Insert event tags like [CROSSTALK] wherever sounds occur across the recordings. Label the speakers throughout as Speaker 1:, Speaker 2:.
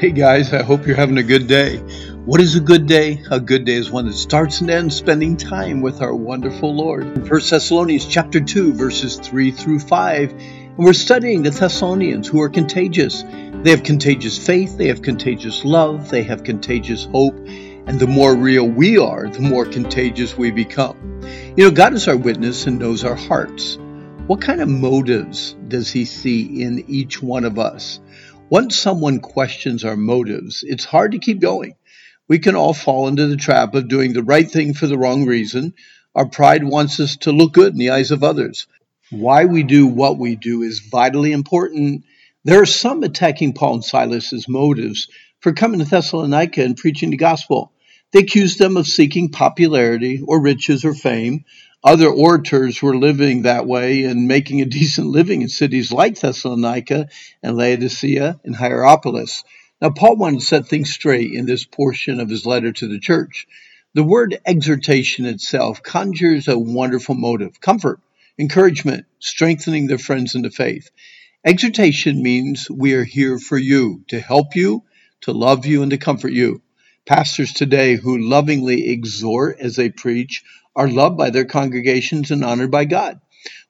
Speaker 1: Hey guys, I hope you're having a good day. What is a good day? A good day is one that starts and ends spending time with our wonderful Lord. In 1 Thessalonians chapter 2, verses 3 through 5, and we're studying the Thessalonians who are contagious. They have contagious faith, they have contagious love, they have contagious hope, and the more real we are, the more contagious we become. You know, God is our witness and knows our hearts. What kind of motives does He see in each one of us? Once someone questions our motives, it's hard to keep going. We can all fall into the trap of doing the right thing for the wrong reason. Our pride wants us to look good in the eyes of others. Why we do what we do is vitally important. There are some attacking Paul and Silas's motives for coming to Thessalonica and preaching the gospel. They accused them of seeking popularity or riches or fame. Other orators were living that way and making a [LAUGHS] decent living in cities like Thessalonica and Laodicea and Hierapolis. Now, Paul wanted to set things straight in this portion of his letter to the church. The word exhortation itself conjures a wonderful motive comfort, encouragement, strengthening their friends in the faith. Exhortation means we are here for you, to help you, to love you, and to comfort you. Pastors today who lovingly exhort as they preach are loved by their congregations and honored by God.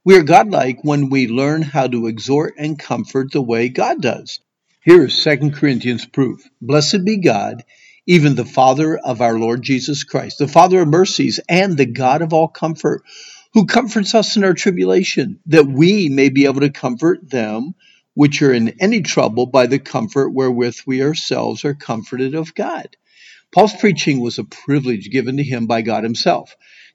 Speaker 1: We are godlike when we learn how to exhort and comfort the way God does. Here is 2 Corinthians proof. Blessed be God, even the Father of our Lord Jesus Christ, the Father of mercies and the God of all comfort, who comforts us in our tribulation, that we may be able to comfort them which are in any trouble by the comfort wherewith we ourselves are comforted of God. Paul's preaching was a privilege given to him by God himself.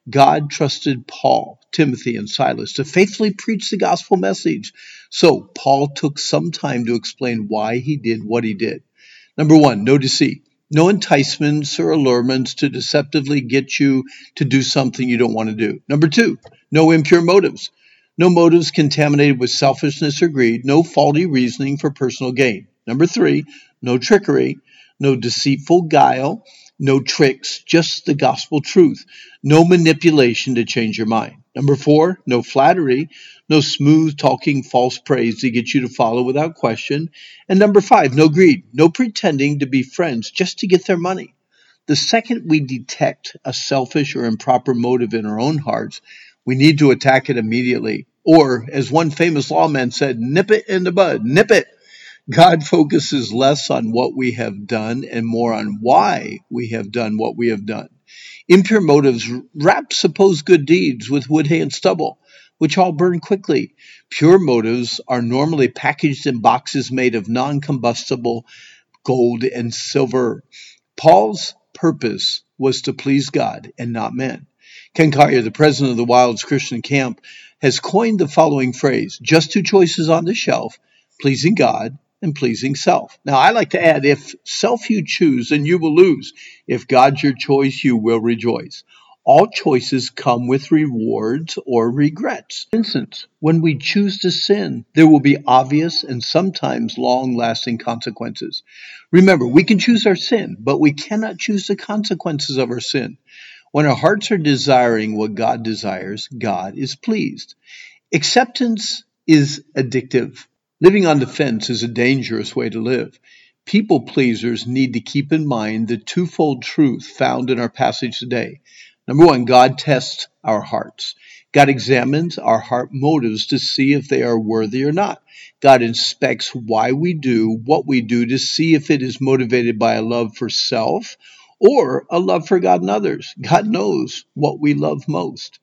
Speaker 1: God trusted Paul, Timothy, and Silas to faithfully preach the gospel message. So Paul took some time to explain why he did what he did. Number one, no deceit. No enticements or allurements to deceptively get you to do something you don't want to do. Number two, no impure motives. No motives contaminated with selfishness or greed. No faulty reasoning for personal gain. Number three, no trickery no deceitful guile, no tricks, just the gospel truth, no manipulation to change your mind. Number four, no flattery, no smooth talking false praise to get you to follow without question. And number five, no greed, no pretending to be friends just to get their money. The second we detect a selfish or improper motive in our own hearts, we need to attack it immediately. Or, as one famous lawman said, nip it in the bud, nip it. God focuses less on what we have done and more on why we have done what we have done. Impure motives wrap supposed good deeds with wood, hay, and stubble, which all burn quickly. Pure motives are normally packaged in boxes made of non combustible gold and silver. Paul's purpose was to please God and not men. Ken Collier, the president of the Wilds Christian Camp, has coined the following phrase just two choices on the shelf pleasing God and pleasing self. Now, I like to add if self you choose, then you will lose. If God's your choice, you will rejoice. All choices come with rewards or regrets. For instance, when we choose to sin, there will be obvious and sometimes long lasting consequences. Remember, we can choose our sin, but we cannot choose the consequences of our sin. When our hearts are desiring what God desires, God is pleased. Acceptance is addictive. Living on the fence is a dangerous way to live. People pleasers need to keep in mind the twofold truth found in our passage today. Number one, God tests our hearts. God examines our heart motives to see if they are worthy or not. God inspects why we do what we do to see if it is motivated by a love for self or a love for God and others. God knows what we love most.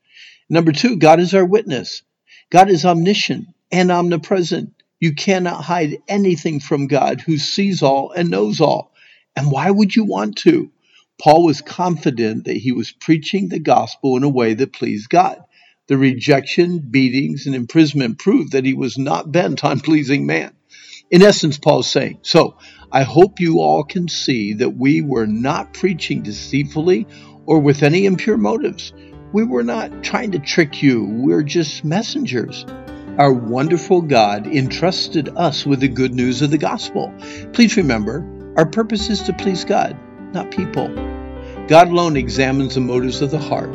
Speaker 1: Number two, God is our witness. God is omniscient and omnipresent. You cannot hide anything from God who sees all and knows all. And why would you want to? Paul was confident that he was preaching the gospel in a way that pleased God. The rejection, beatings, and imprisonment proved that he was not bent on [LAUGHS] pleasing man. In essence, Paul's saying, So I hope you all can see that we were not preaching deceitfully or with any impure motives. We were not trying to trick you, we're just messengers. Our wonderful God entrusted us with the good news of the gospel. Please remember, our purpose is to please God, not people. God alone examines the motives of the heart.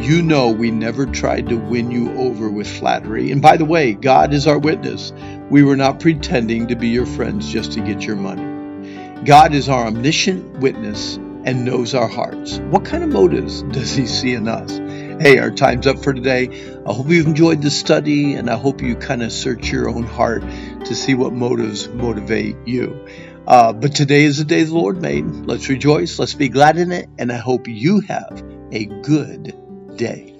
Speaker 1: You know we never tried to win you over with flattery. And by the way, God is our witness. We were not pretending to be your friends just to get your money. God is our omniscient witness and knows our hearts. What kind of motives does He see in us? Hey, our time's up for today. I hope you've enjoyed the study, and I hope you kind of search your own heart to see what motives motivate you. Uh, but today is the day the Lord made. Let's rejoice. Let's be glad in it. And I hope you have a good day.